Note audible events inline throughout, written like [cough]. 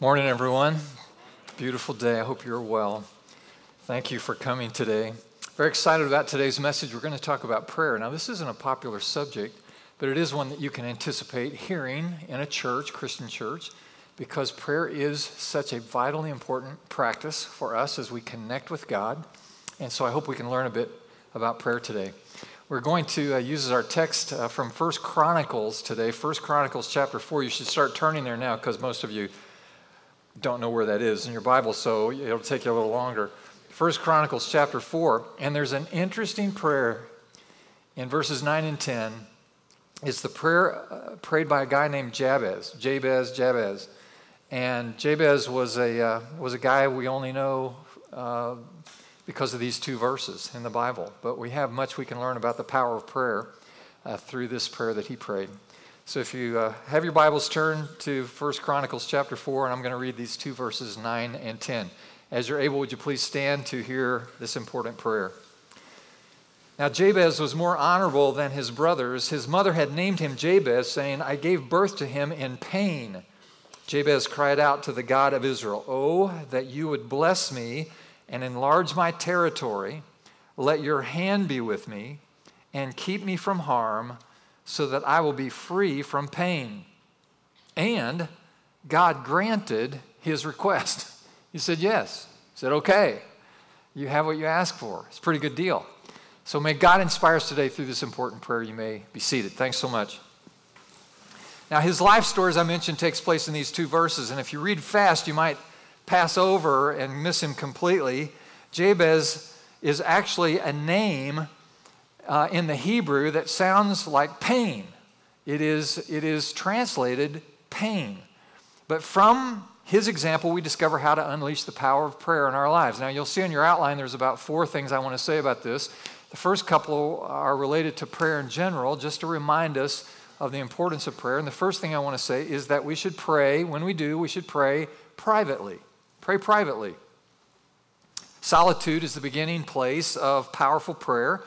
Morning, everyone. Beautiful day. I hope you're well. Thank you for coming today. Very excited about today's message. We're going to talk about prayer. Now, this isn't a popular subject, but it is one that you can anticipate hearing in a church, Christian church, because prayer is such a vitally important practice for us as we connect with God. And so I hope we can learn a bit about prayer today. We're going to uh, use as our text uh, from First Chronicles today, First Chronicles chapter 4. You should start turning there now because most of you don't know where that is in your Bible, so it'll take you a little longer. First Chronicles chapter 4, and there's an interesting prayer in verses 9 and 10. It's the prayer uh, prayed by a guy named Jabez, Jabez, Jabez. And Jabez was a, uh, was a guy we only know uh, because of these two verses in the Bible. But we have much we can learn about the power of prayer uh, through this prayer that he prayed. So if you uh, have your Bibles, turn to 1 Chronicles chapter 4, and I'm going to read these two verses 9 and 10. As you're able, would you please stand to hear this important prayer? Now, Jabez was more honorable than his brothers. His mother had named him Jabez, saying, I gave birth to him in pain. Jabez cried out to the God of Israel, Oh, that you would bless me and enlarge my territory. Let your hand be with me and keep me from harm so that I will be free from pain. And God granted his request. [laughs] He said, Yes. He said, Okay, you have what you ask for. It's a pretty good deal. So may God inspire us today through this important prayer. You may be seated. Thanks so much. Now, his life story, as I mentioned, takes place in these two verses. And if you read fast, you might pass over and miss him completely. Jabez is actually a name uh, in the Hebrew that sounds like pain. It is, it is translated pain. But from his example, we discover how to unleash the power of prayer in our lives. Now, you'll see on your outline there's about four things I want to say about this. The first couple are related to prayer in general, just to remind us of the importance of prayer. And the first thing I want to say is that we should pray, when we do, we should pray privately. Pray privately. Solitude is the beginning place of powerful prayer.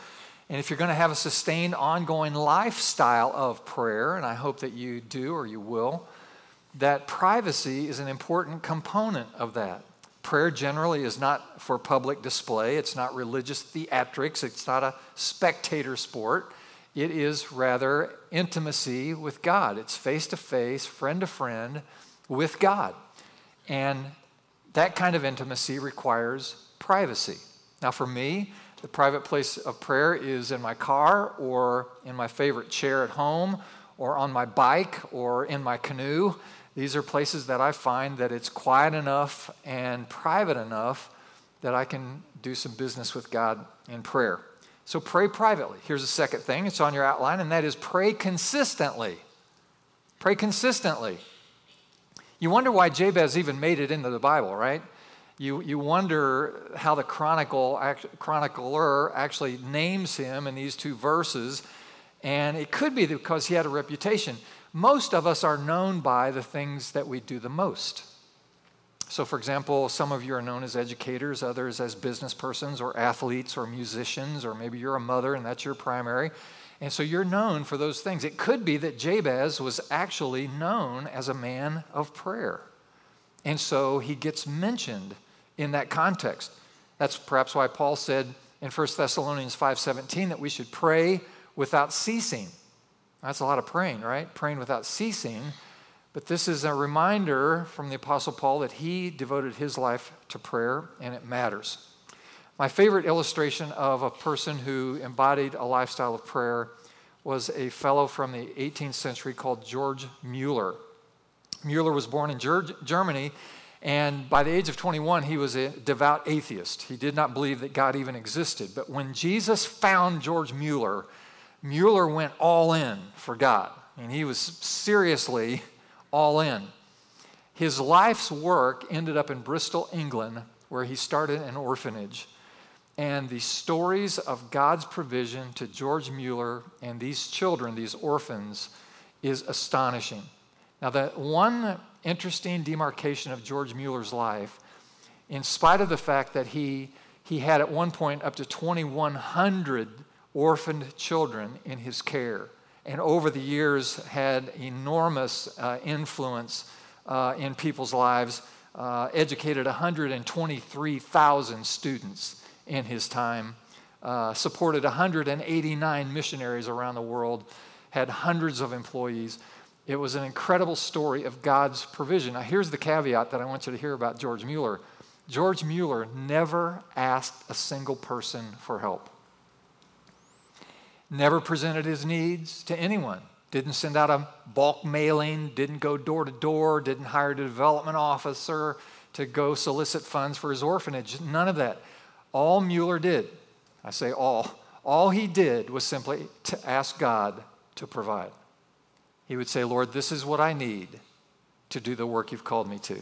And if you're going to have a sustained, ongoing lifestyle of prayer, and I hope that you do or you will, that privacy is an important component of that. Prayer generally is not for public display, it's not religious theatrics, it's not a spectator sport. It is rather intimacy with God. It's face to face, friend to friend with God. And that kind of intimacy requires privacy. Now, for me, the private place of prayer is in my car or in my favorite chair at home or on my bike or in my canoe. These are places that I find that it's quiet enough and private enough that I can do some business with God in prayer. So pray privately. Here's the second thing, it's on your outline, and that is pray consistently. Pray consistently. You wonder why Jabez even made it into the Bible, right? You, you wonder how the chronicle, chronicler actually names him in these two verses. And it could be because he had a reputation. Most of us are known by the things that we do the most. So, for example, some of you are known as educators, others as business persons or athletes or musicians, or maybe you're a mother and that's your primary. And so you're known for those things. It could be that Jabez was actually known as a man of prayer. And so he gets mentioned in that context. That's perhaps why Paul said in 1 Thessalonians 5:17 that we should pray without ceasing. That's a lot of praying, right? Praying without ceasing. But this is a reminder from the Apostle Paul that he devoted his life to prayer and it matters. My favorite illustration of a person who embodied a lifestyle of prayer was a fellow from the 18th century called George Mueller. Mueller was born in Germany and by the age of 21, he was a devout atheist. He did not believe that God even existed. But when Jesus found George Mueller, Mueller went all in for God. And he was seriously all in. His life's work ended up in Bristol, England, where he started an orphanage. And the stories of God's provision to George Mueller and these children, these orphans, is astonishing. Now, the one interesting demarcation of George Mueller's life, in spite of the fact that he, he had at one point up to 2,100 orphaned children in his care, and over the years had enormous uh, influence uh, in people's lives, uh, educated 123,000 students in his time, uh, supported 189 missionaries around the world, had hundreds of employees. It was an incredible story of God's provision. Now, here's the caveat that I want you to hear about George Mueller George Mueller never asked a single person for help, never presented his needs to anyone, didn't send out a bulk mailing, didn't go door to door, didn't hire a development officer to go solicit funds for his orphanage. None of that. All Mueller did, I say all, all he did was simply to ask God to provide. He would say, Lord, this is what I need to do the work you've called me to.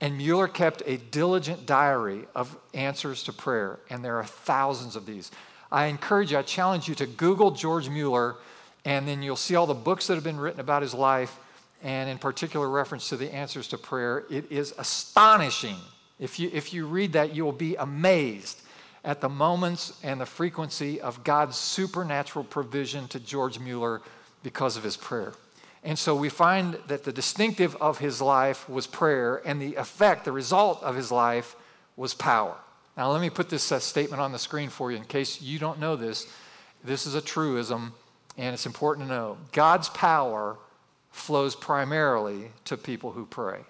And Mueller kept a diligent diary of answers to prayer, and there are thousands of these. I encourage you, I challenge you to Google George Mueller, and then you'll see all the books that have been written about his life, and in particular reference to the answers to prayer. It is astonishing. If you, if you read that, you will be amazed at the moments and the frequency of God's supernatural provision to George Mueller because of his prayer. And so we find that the distinctive of his life was prayer, and the effect, the result of his life was power. Now, let me put this uh, statement on the screen for you in case you don't know this. This is a truism, and it's important to know. God's power flows primarily to people who pray.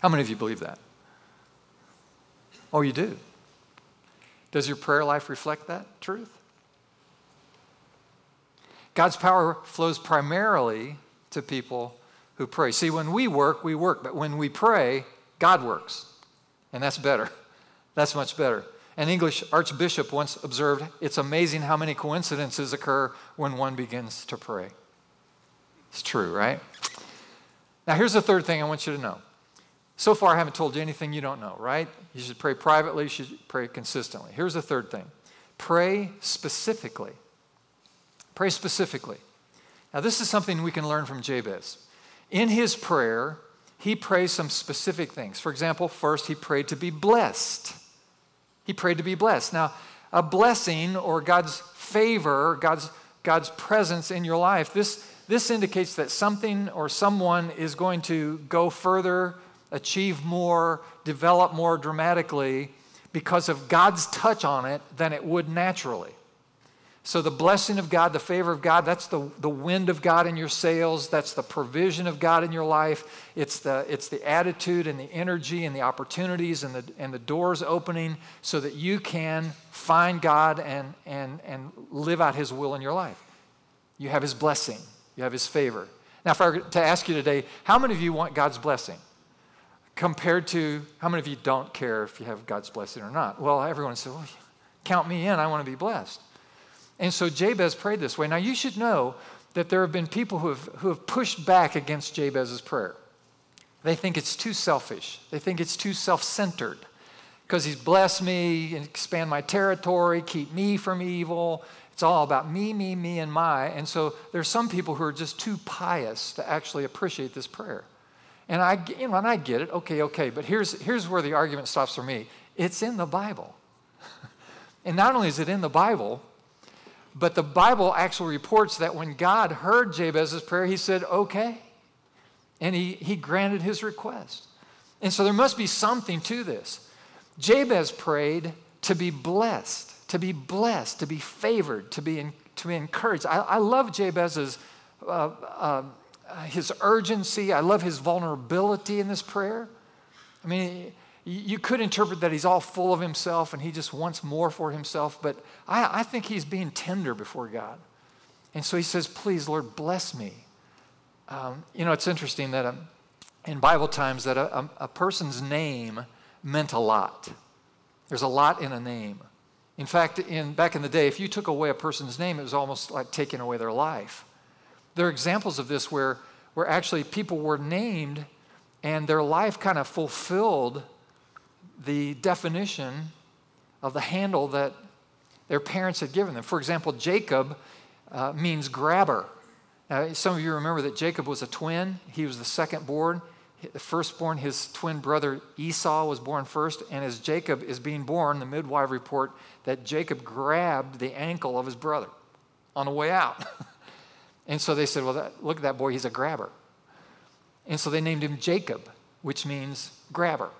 How many of you believe that? Oh, you do. Does your prayer life reflect that truth? God's power flows primarily to people who pray. See, when we work, we work, but when we pray, God works. And that's better. [laughs] That's much better. An English archbishop once observed it's amazing how many coincidences occur when one begins to pray. It's true, right? Now, here's the third thing I want you to know. So far, I haven't told you anything you don't know, right? You should pray privately, you should pray consistently. Here's the third thing pray specifically. Pray specifically. Now, this is something we can learn from Jabez. In his prayer, he prays some specific things. For example, first, he prayed to be blessed. He prayed to be blessed. Now, a blessing or God's favor, God's, God's presence in your life, this, this indicates that something or someone is going to go further, achieve more, develop more dramatically because of God's touch on it than it would naturally. So, the blessing of God, the favor of God, that's the, the wind of God in your sails. That's the provision of God in your life. It's the, it's the attitude and the energy and the opportunities and the, and the doors opening so that you can find God and, and, and live out His will in your life. You have His blessing, you have His favor. Now, if I were to ask you today, how many of you want God's blessing? Compared to how many of you don't care if you have God's blessing or not? Well, everyone says, well, count me in, I want to be blessed. And so Jabez prayed this way. Now, you should know that there have been people who have, who have pushed back against Jabez's prayer. They think it's too selfish, they think it's too self centered because he's blessed me and expand my territory, keep me from evil. It's all about me, me, me, and my. And so there's some people who are just too pious to actually appreciate this prayer. And I, you know, and I get it. Okay, okay. But here's, here's where the argument stops for me. It's in the Bible. [laughs] and not only is it in the Bible, but the Bible actually reports that when God heard Jabez's prayer, he said, okay. And he, he granted his request. And so there must be something to this. Jabez prayed to be blessed, to be blessed, to be favored, to be, in, to be encouraged. I, I love Jabez's uh, uh, his urgency. I love his vulnerability in this prayer. I mean, you could interpret that he's all full of himself and he just wants more for himself, but I, I think he's being tender before God. And so he says, Please, Lord, bless me. Um, you know, it's interesting that um, in Bible times that a, a, a person's name meant a lot. There's a lot in a name. In fact, in, back in the day, if you took away a person's name, it was almost like taking away their life. There are examples of this where, where actually people were named and their life kind of fulfilled the definition of the handle that their parents had given them. For example, Jacob uh, means grabber. Now, some of you remember that Jacob was a twin. He was the second born. The firstborn, his twin brother Esau, was born first. And as Jacob is being born, the midwife report that Jacob grabbed the ankle of his brother on the way out. [laughs] and so they said, Well, that, look at that boy, he's a grabber. And so they named him Jacob, which means grabber.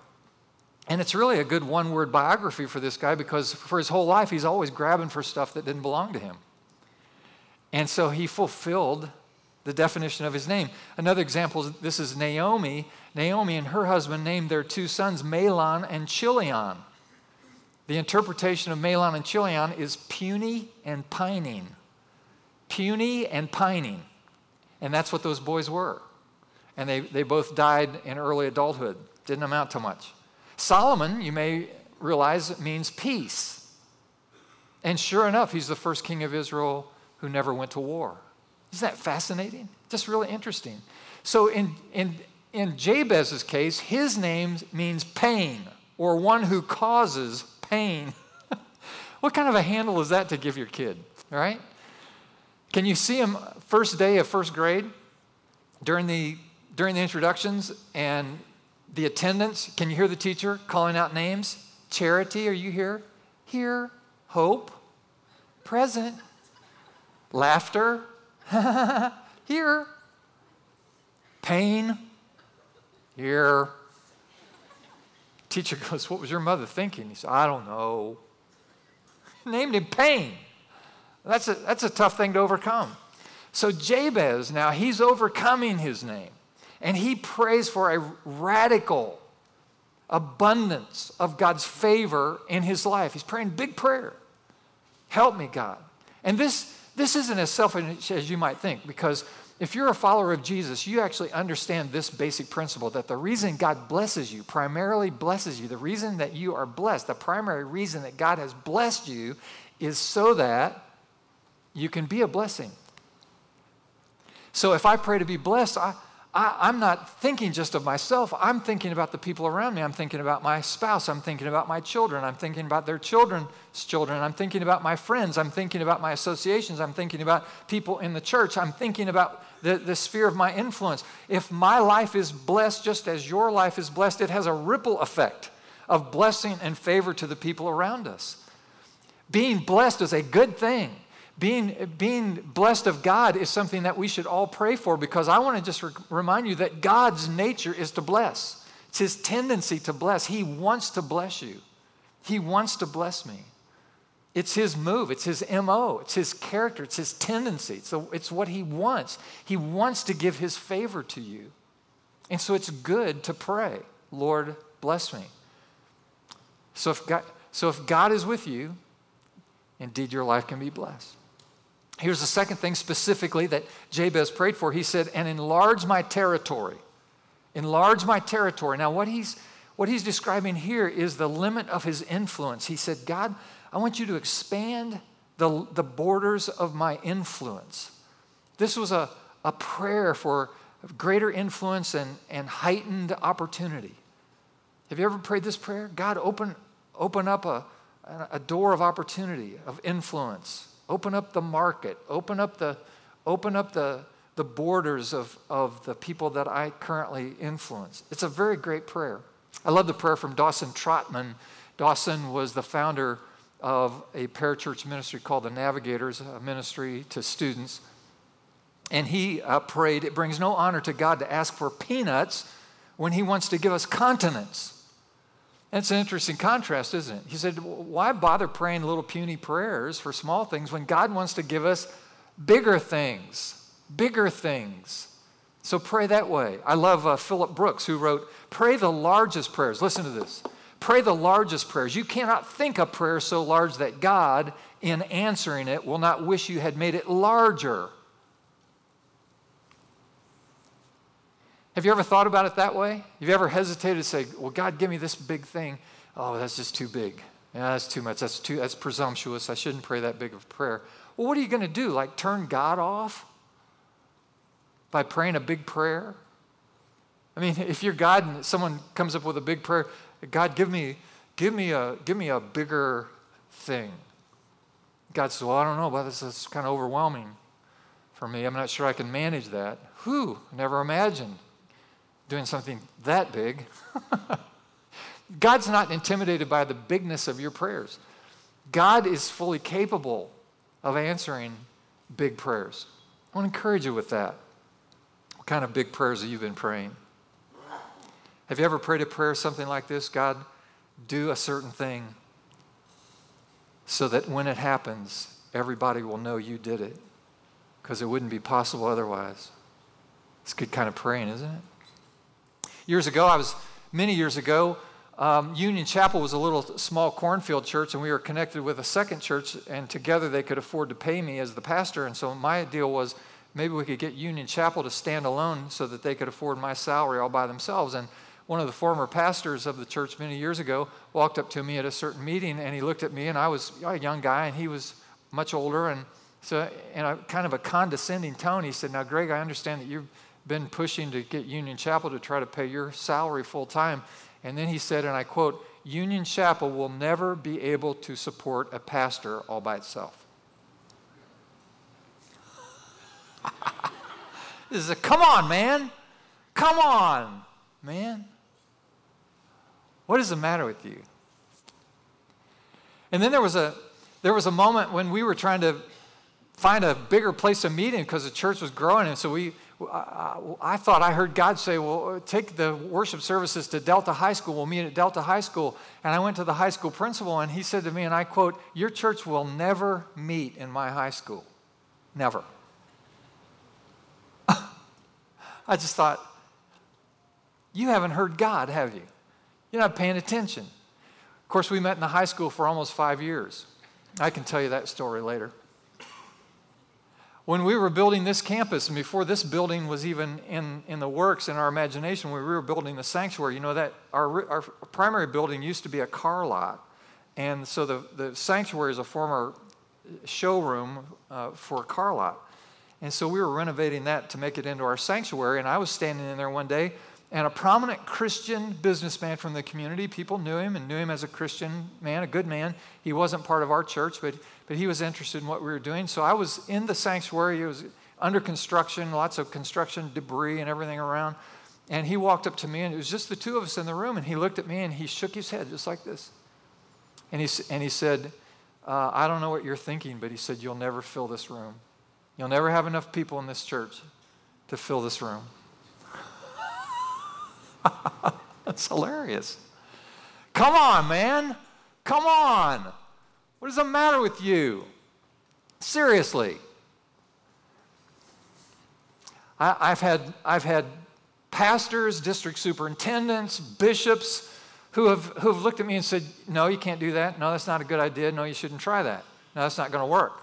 And it's really a good one word biography for this guy because for his whole life, he's always grabbing for stuff that didn't belong to him. And so he fulfilled the definition of his name. Another example this is Naomi. Naomi and her husband named their two sons Mahlon and Chilion. The interpretation of Mahlon and Chilion is puny and pining. Puny and pining. And that's what those boys were. And they, they both died in early adulthood. Didn't amount to much. Solomon, you may realize, means peace. And sure enough, he's the first king of Israel who never went to war. Isn't that fascinating? Just really interesting. So in, in, in Jabez's case, his name means pain or one who causes pain. [laughs] what kind of a handle is that to give your kid, right? Can you see him first day of first grade during the, during the introductions and the attendance? Can you hear the teacher calling out names? Charity, are you here? Here. Hope. Present. Laughter. [laughs] Here. Pain. Here. Teacher goes, What was your mother thinking? He said, I don't know. [laughs] Named him Pain. That's a, that's a tough thing to overcome. So Jabez, now he's overcoming his name. And he prays for a radical abundance of God's favor in his life. He's praying big prayer. Help me, God. And this this isn't as selfish as you might think, because if you're a follower of Jesus, you actually understand this basic principle that the reason God blesses you, primarily blesses you, the reason that you are blessed, the primary reason that God has blessed you is so that you can be a blessing. So if I pray to be blessed, I, I, am not thinking just of myself. I'm thinking about the people around me. I'm thinking about my spouse. I'm thinking about my children. I'm thinking about their children's children. I'm thinking about my friends. I'm thinking about my associations. I'm thinking about people in the church. I'm thinking about the, the sphere of my influence. If my life is blessed just as your life is blessed, it has a ripple effect of blessing and favor to the people around us. Being blessed is a good thing being, being blessed of God is something that we should all pray for because I want to just re- remind you that God's nature is to bless. It's his tendency to bless. He wants to bless you, he wants to bless me. It's his move, it's his MO, it's his character, it's his tendency, it's, a, it's what he wants. He wants to give his favor to you. And so it's good to pray, Lord, bless me. So if God, so if God is with you, indeed your life can be blessed. Here's the second thing specifically that Jabez prayed for. He said, and enlarge my territory. Enlarge my territory. Now, what he's, what he's describing here is the limit of his influence. He said, God, I want you to expand the, the borders of my influence. This was a, a prayer for greater influence and, and heightened opportunity. Have you ever prayed this prayer? God, open, open up a, a door of opportunity, of influence. Open up the market. Open up the, open up the, the borders of, of the people that I currently influence. It's a very great prayer. I love the prayer from Dawson Trotman. Dawson was the founder of a parachurch ministry called the Navigators, a ministry to students. And he uh, prayed, It brings no honor to God to ask for peanuts when he wants to give us continents. That's an interesting contrast, isn't it? He said, Why bother praying little puny prayers for small things when God wants to give us bigger things? Bigger things. So pray that way. I love uh, Philip Brooks, who wrote, Pray the largest prayers. Listen to this. Pray the largest prayers. You cannot think a prayer so large that God, in answering it, will not wish you had made it larger. Have you ever thought about it that way? Have you ever hesitated to say, Well, God, give me this big thing? Oh, that's just too big. Yeah, that's too much. That's too that's presumptuous. I shouldn't pray that big of a prayer. Well, what are you going to do? Like turn God off by praying a big prayer? I mean, if you're God and someone comes up with a big prayer, God, give me, give me a, give me a bigger thing. God says, Well, I don't know, but this is kind of overwhelming for me. I'm not sure I can manage that. Who? Never imagined doing something that big. [laughs] God's not intimidated by the bigness of your prayers. God is fully capable of answering big prayers. I want to encourage you with that. What kind of big prayers have you been praying? Have you ever prayed a prayer something like this? God, do a certain thing so that when it happens, everybody will know you did it because it wouldn't be possible otherwise. It's a good kind of praying, isn't it? Years ago, I was, many years ago, um, Union Chapel was a little small cornfield church, and we were connected with a second church, and together they could afford to pay me as the pastor. And so my deal was maybe we could get Union Chapel to stand alone so that they could afford my salary all by themselves. And one of the former pastors of the church many years ago walked up to me at a certain meeting, and he looked at me, and I was a young guy, and he was much older, and so in a kind of a condescending tone, he said, Now, Greg, I understand that you've been pushing to get Union Chapel to try to pay your salary full time. And then he said, and I quote, Union Chapel will never be able to support a pastor all by itself. [laughs] this is a come on, man. Come on, man. What is the matter with you? And then there was a there was a moment when we were trying to find a bigger place of meeting because the church was growing. And so we, I, thought I heard God say, well, take the worship services to Delta High School. We'll meet at Delta High School. And I went to the high school principal and he said to me, and I quote, Your church will never meet in my high school. Never. [laughs] I just thought, You haven't heard God, have you? You're not paying attention. Of course, we met in the high school for almost five years. I can tell you that story later. When we were building this campus, and before this building was even in, in the works in our imagination, when we were building the sanctuary, you know that our, our primary building used to be a car lot. And so the, the sanctuary is a former showroom uh, for a car lot. And so we were renovating that to make it into our sanctuary. And I was standing in there one day and a prominent Christian businessman from the community. People knew him and knew him as a Christian man, a good man. He wasn't part of our church, but, but he was interested in what we were doing. So I was in the sanctuary. It was under construction, lots of construction debris and everything around. And he walked up to me, and it was just the two of us in the room. And he looked at me and he shook his head just like this. And he, and he said, uh, I don't know what you're thinking, but he said, You'll never fill this room. You'll never have enough people in this church to fill this room. [laughs] That's hilarious. Come on, man. Come on. What does the matter with you? Seriously. I, have had, I've had pastors, district superintendents, bishops who have, who have looked at me and said, No, you can't do that. No, that's not a good idea. No, you shouldn't try that. No, that's not going to work.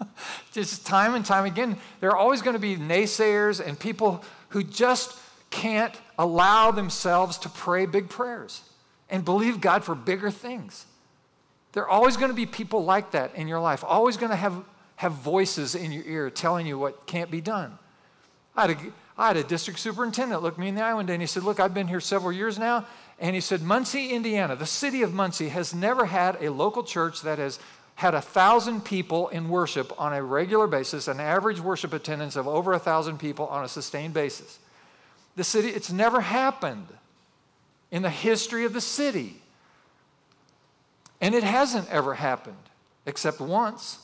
[laughs] just time and time again, there are always going to be naysayers and people who just can't allow themselves to pray big prayers and believe God for bigger things. There are always going to be people like that in your life, always going to have, have voices in your ear telling you what can't be done. I had, a, I had a district superintendent look me in the eye one day and he said, Look, I've been here several years now. And he said, Muncie, Indiana, the city of Muncie, has never had a local church that has had a thousand people in worship on a regular basis, an average worship attendance of over a thousand people on a sustained basis. The city, it's never happened in the history of the city. And it hasn't ever happened except once.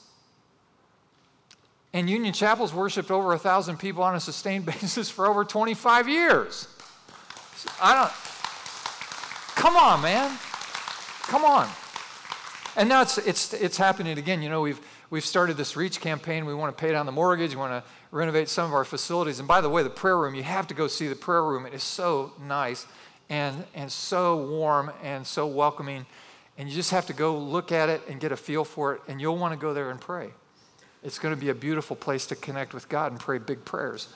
And Union Chapel's worshiped over a thousand people on a sustained [laughs] basis for over 25 years. I don't, come on, man. Come on. And now it's, it's, it's happening again. You know, we've, we've started this REACH campaign. We want to pay down the mortgage. We want to renovate some of our facilities. And by the way, the prayer room, you have to go see the prayer room. It is so nice and, and so warm and so welcoming. And you just have to go look at it and get a feel for it, and you'll want to go there and pray. It's going to be a beautiful place to connect with God and pray big prayers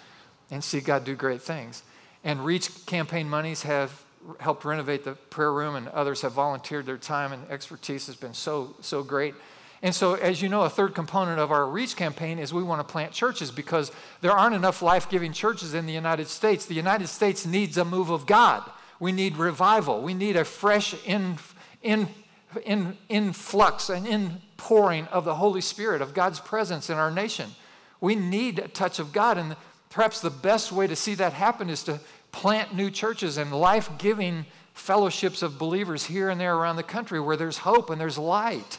and see God do great things. And REACH campaign monies have helped renovate the prayer room, and others have volunteered their time and expertise has been so, so great. And so, as you know, a third component of our Reach campaign is we want to plant churches because there aren't enough life giving churches in the United States. The United States needs a move of God. We need revival. We need a fresh in, in, in, influx and inpouring of the Holy Spirit, of God's presence in our nation. We need a touch of God. And perhaps the best way to see that happen is to plant new churches and life giving fellowships of believers here and there around the country where there's hope and there's light.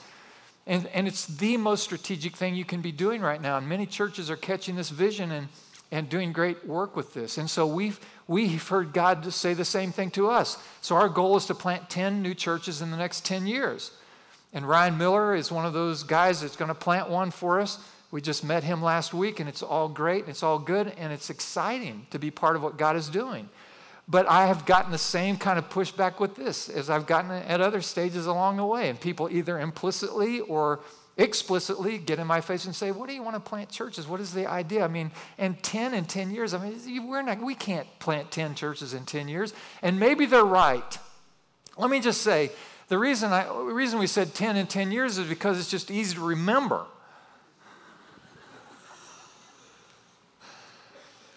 And, and it's the most strategic thing you can be doing right now. And many churches are catching this vision and, and doing great work with this. And so we've, we've heard God say the same thing to us. So our goal is to plant 10 new churches in the next 10 years. And Ryan Miller is one of those guys that's going to plant one for us. We just met him last week, and it's all great, and it's all good, and it's exciting to be part of what God is doing. But I have gotten the same kind of pushback with this as I've gotten at other stages along the way. And people either implicitly or explicitly get in my face and say, What do you want to plant churches? What is the idea? I mean, and 10 in 10 years, I mean, we're not, we can't plant 10 churches in 10 years. And maybe they're right. Let me just say, the reason, I, the reason we said 10 in 10 years is because it's just easy to remember.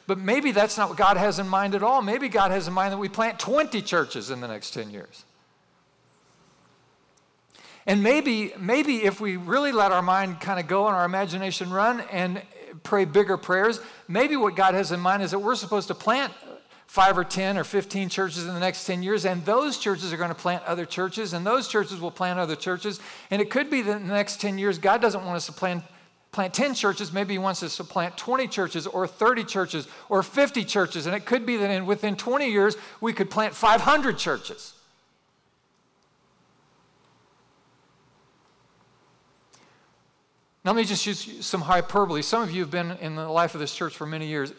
But maybe that's not what God has in mind at all. Maybe God has in mind that we plant 20 churches in the next 10 years. And maybe, maybe if we really let our mind kind of go and our imagination run and pray bigger prayers, maybe what God has in mind is that we're supposed to plant five or 10 or 15 churches in the next 10 years, and those churches are going to plant other churches, and those churches will plant other churches. And it could be that in the next 10 years, God doesn't want us to plant, plant 10 churches, maybe He wants us to plant 20 churches or 30 churches or 50 churches. And it could be that in, within 20 years, we could plant 500 churches. Now, let me just use some hyperbole. Some of you have been in the life of this church for many years.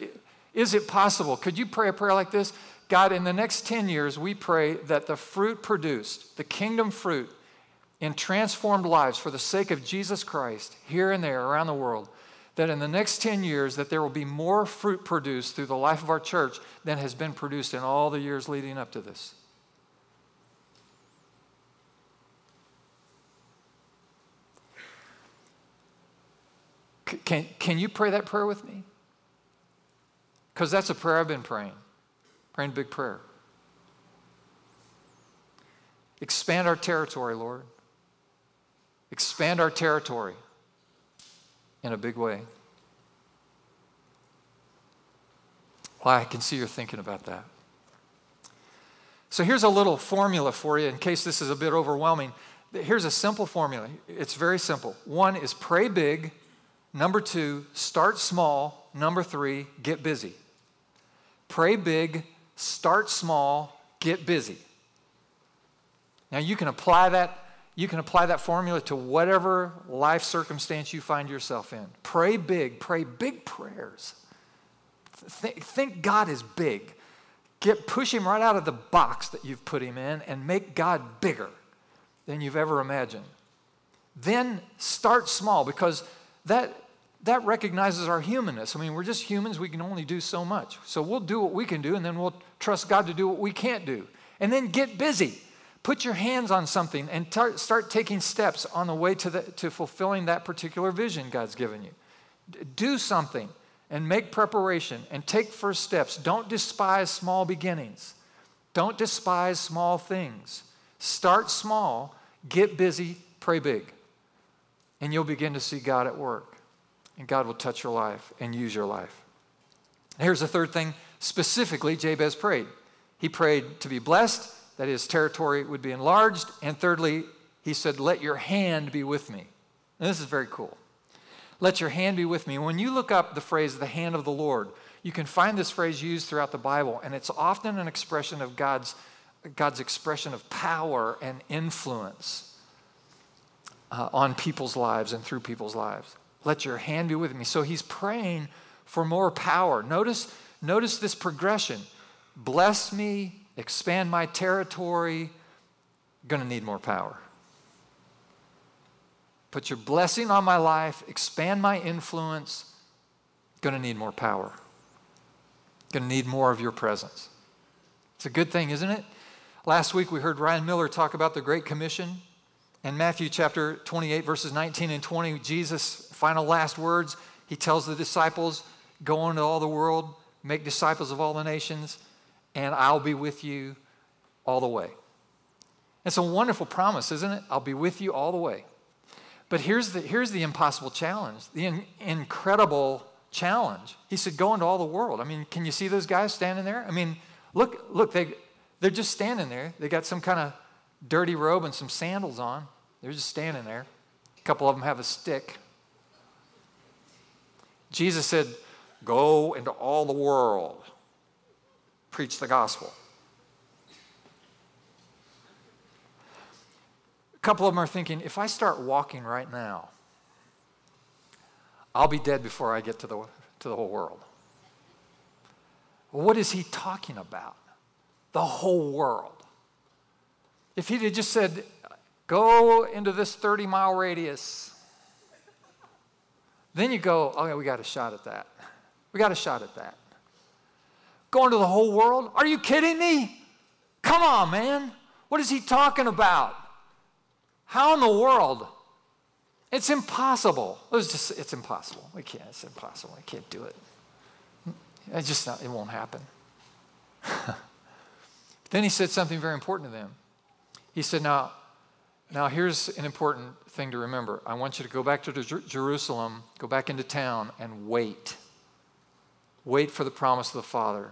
Is it possible? Could you pray a prayer like this? God, in the next 10 years, we pray that the fruit produced, the kingdom fruit, in transformed lives for the sake of Jesus Christ here and there around the world, that in the next 10 years that there will be more fruit produced through the life of our church than has been produced in all the years leading up to this. Can, can you pray that prayer with me? Because that's a prayer I've been praying, praying big prayer. Expand our territory, Lord. Expand our territory in a big way. Well, I can see you're thinking about that. So here's a little formula for you in case this is a bit overwhelming. Here's a simple formula. It's very simple. One is pray big Number two, start small. Number three, get busy. Pray big, start small, get busy. Now you can apply that you can apply that formula to whatever life circumstance you find yourself in. Pray big, pray big prayers. Think, think God is big. Get push him right out of the box that you've put him in and make God bigger than you've ever imagined. Then start small because that, that recognizes our humanness. I mean, we're just humans, we can only do so much. So we'll do what we can do, and then we'll trust God to do what we can't do. And then get busy. Put your hands on something and tar- start taking steps on the way to, the, to fulfilling that particular vision God's given you. D- do something and make preparation and take first steps. Don't despise small beginnings. Don't despise small things. Start small, get busy, pray big and you'll begin to see God at work. And God will touch your life and use your life. here's the third thing specifically, Jabez prayed. He prayed to be blessed, that his territory would be enlarged. And thirdly, he said, Let your hand be with me. And this is very cool. Let your hand be with me. When you look up the phrase, the hand of the Lord, you can find this phrase used throughout the Bible, and it's often an expression of God's, God's expression of power and influence uh, on people's lives and through people's lives. Let your hand be with me. So he's praying for more power. Notice, notice this progression. Bless me, expand my territory, gonna need more power. Put your blessing on my life, expand my influence, gonna need more power. Gonna need more of your presence. It's a good thing, isn't it? Last week we heard Ryan Miller talk about the Great Commission. In Matthew chapter 28, verses 19 and 20, Jesus' final last words, he tells the disciples, Go into all the world, make disciples of all the nations, and I'll be with you all the way. It's a wonderful promise, isn't it? I'll be with you all the way. But here's the, here's the impossible challenge, the in, incredible challenge. He said, Go into all the world. I mean, can you see those guys standing there? I mean, look, look, they, they're just standing there. They got some kind of dirty robe and some sandals on. They're just standing there. A couple of them have a stick. Jesus said, Go into all the world, preach the gospel. A couple of them are thinking if I start walking right now, I'll be dead before I get to the, to the whole world. What is he talking about? The whole world. If he had just said, go into this 30 mile radius, then you go, yeah, we got a shot at that. We got a shot at that. Going to the whole world? Are you kidding me? Come on, man. What is he talking about? How in the world? It's impossible. It's just, it's impossible. We can't, it's impossible. We can't do it. It's just not, it won't happen. [laughs] then he said something very important to them. He said, Now, now here's an important thing to remember. I want you to go back to Jer- Jerusalem, go back into town, and wait. Wait for the promise of the Father,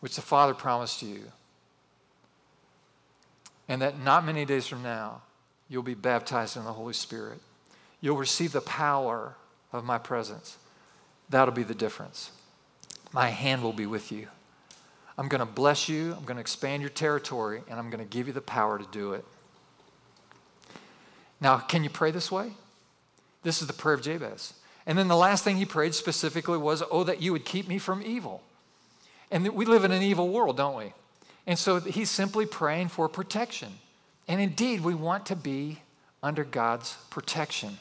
which the Father promised you. And that not many days from now, you'll be baptized in the Holy Spirit. You'll receive the power of my presence. That'll be the difference. My hand will be with you. I'm going to bless you, I'm going to expand your territory, and I'm going to give you the power to do it. Now, can you pray this way? This is the prayer of Jabez. And then the last thing he prayed specifically was, Oh, that you would keep me from evil. And we live in an evil world, don't we? And so he's simply praying for protection. And indeed, we want to be under God's protection.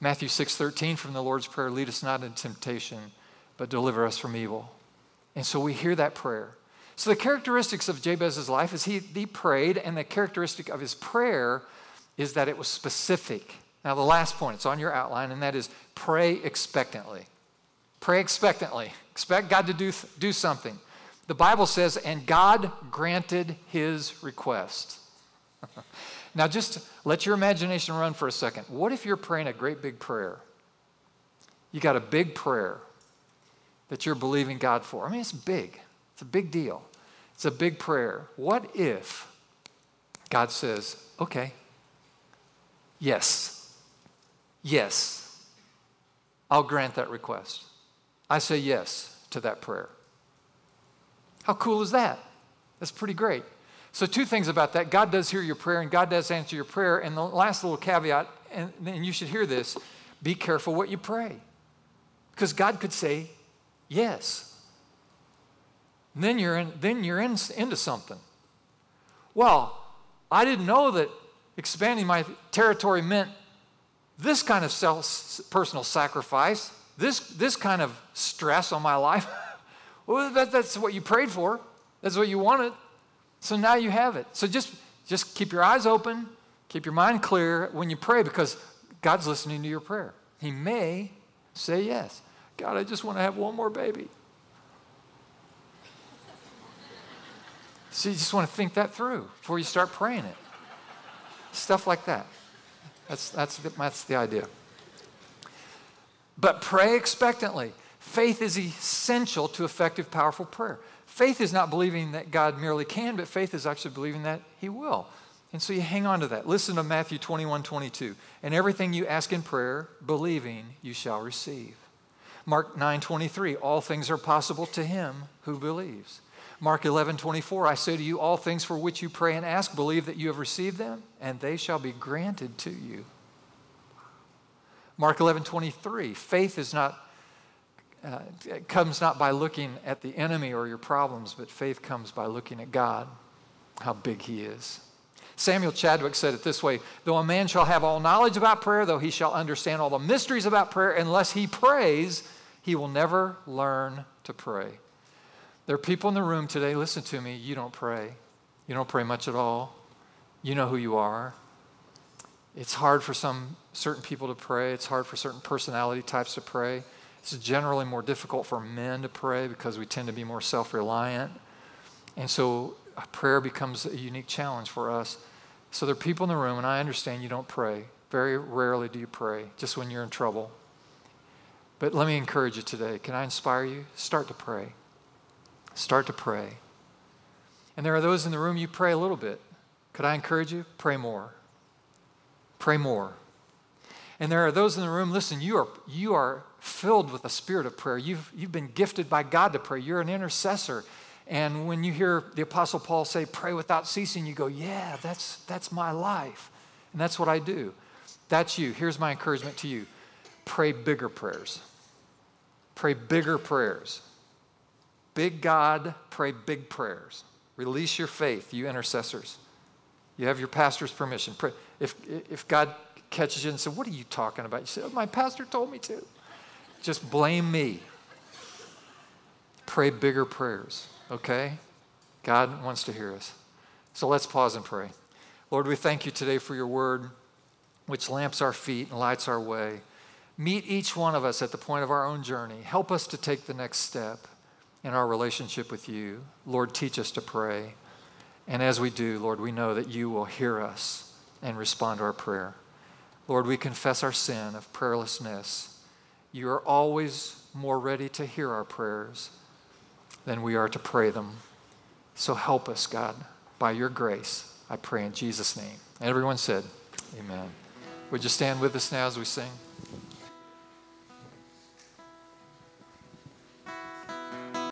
Matthew 6:13 from the Lord's prayer, lead us not into temptation, but deliver us from evil. And so we hear that prayer. So the characteristics of Jabez's life is he, he prayed, and the characteristic of his prayer is that it was specific. Now, the last point, it's on your outline, and that is pray expectantly. Pray expectantly. Expect God to do, do something. The Bible says, and God granted his request. [laughs] now, just let your imagination run for a second. What if you're praying a great big prayer? You got a big prayer that you're believing God for. I mean, it's big, it's a big deal, it's a big prayer. What if God says, okay, yes, yes, I'll grant that request? I say yes to that prayer. How cool is that? That's pretty great. So, two things about that God does hear your prayer, and God does answer your prayer. And the last little caveat, and, and you should hear this be careful what you pray. Because God could say, Yes. And then you're, in, then you're in, into something. Well, I didn't know that expanding my territory meant this kind of self, personal sacrifice, this, this kind of stress on my life. [laughs] well, that, that's what you prayed for. That's what you wanted. So now you have it. So just, just keep your eyes open, keep your mind clear when you pray because God's listening to your prayer. He may say yes. God, I just want to have one more baby. So you just want to think that through before you start praying it. Stuff like that. That's, that's, that's the idea. But pray expectantly. Faith is essential to effective, powerful prayer. Faith is not believing that God merely can, but faith is actually believing that He will. And so you hang on to that. Listen to Matthew 21 22. And everything you ask in prayer, believing, you shall receive. Mark 9:23, all things are possible to him who believes. Mark 11:24, I say to you all things for which you pray and ask believe that you have received them and they shall be granted to you. Mark 11:23, faith is not uh, comes not by looking at the enemy or your problems, but faith comes by looking at God, how big he is. Samuel Chadwick said it this way Though a man shall have all knowledge about prayer, though he shall understand all the mysteries about prayer, unless he prays, he will never learn to pray. There are people in the room today, listen to me, you don't pray. You don't pray much at all. You know who you are. It's hard for some certain people to pray, it's hard for certain personality types to pray. It's generally more difficult for men to pray because we tend to be more self reliant. And so uh, prayer becomes a unique challenge for us. So there are people in the room, and I understand you don't pray. Very rarely do you pray, just when you're in trouble. But let me encourage you today. Can I inspire you? Start to pray. Start to pray. And there are those in the room you pray a little bit. Could I encourage you? Pray more. Pray more. And there are those in the room, listen, you are, you are filled with the spirit of prayer. You've, you've been gifted by God to pray. You're an intercessor. And when you hear the Apostle Paul say, pray without ceasing, you go, yeah, that's, that's my life. And that's what I do. That's you. Here's my encouragement to you pray bigger prayers. Pray bigger prayers. Big God, pray big prayers. Release your faith, you intercessors. You have your pastor's permission. If, if God catches you and says, What are you talking about? You say, oh, My pastor told me to. Just blame me. Pray bigger prayers, okay? God wants to hear us. So let's pause and pray. Lord, we thank you today for your word, which lamps our feet and lights our way. Meet each one of us at the point of our own journey. Help us to take the next step in our relationship with you. Lord, teach us to pray. And as we do, Lord, we know that you will hear us and respond to our prayer. Lord, we confess our sin of prayerlessness. You are always more ready to hear our prayers than we are to pray them. So help us, God, by your grace. I pray in Jesus' name. And everyone said, Amen. Would you stand with us now as we sing?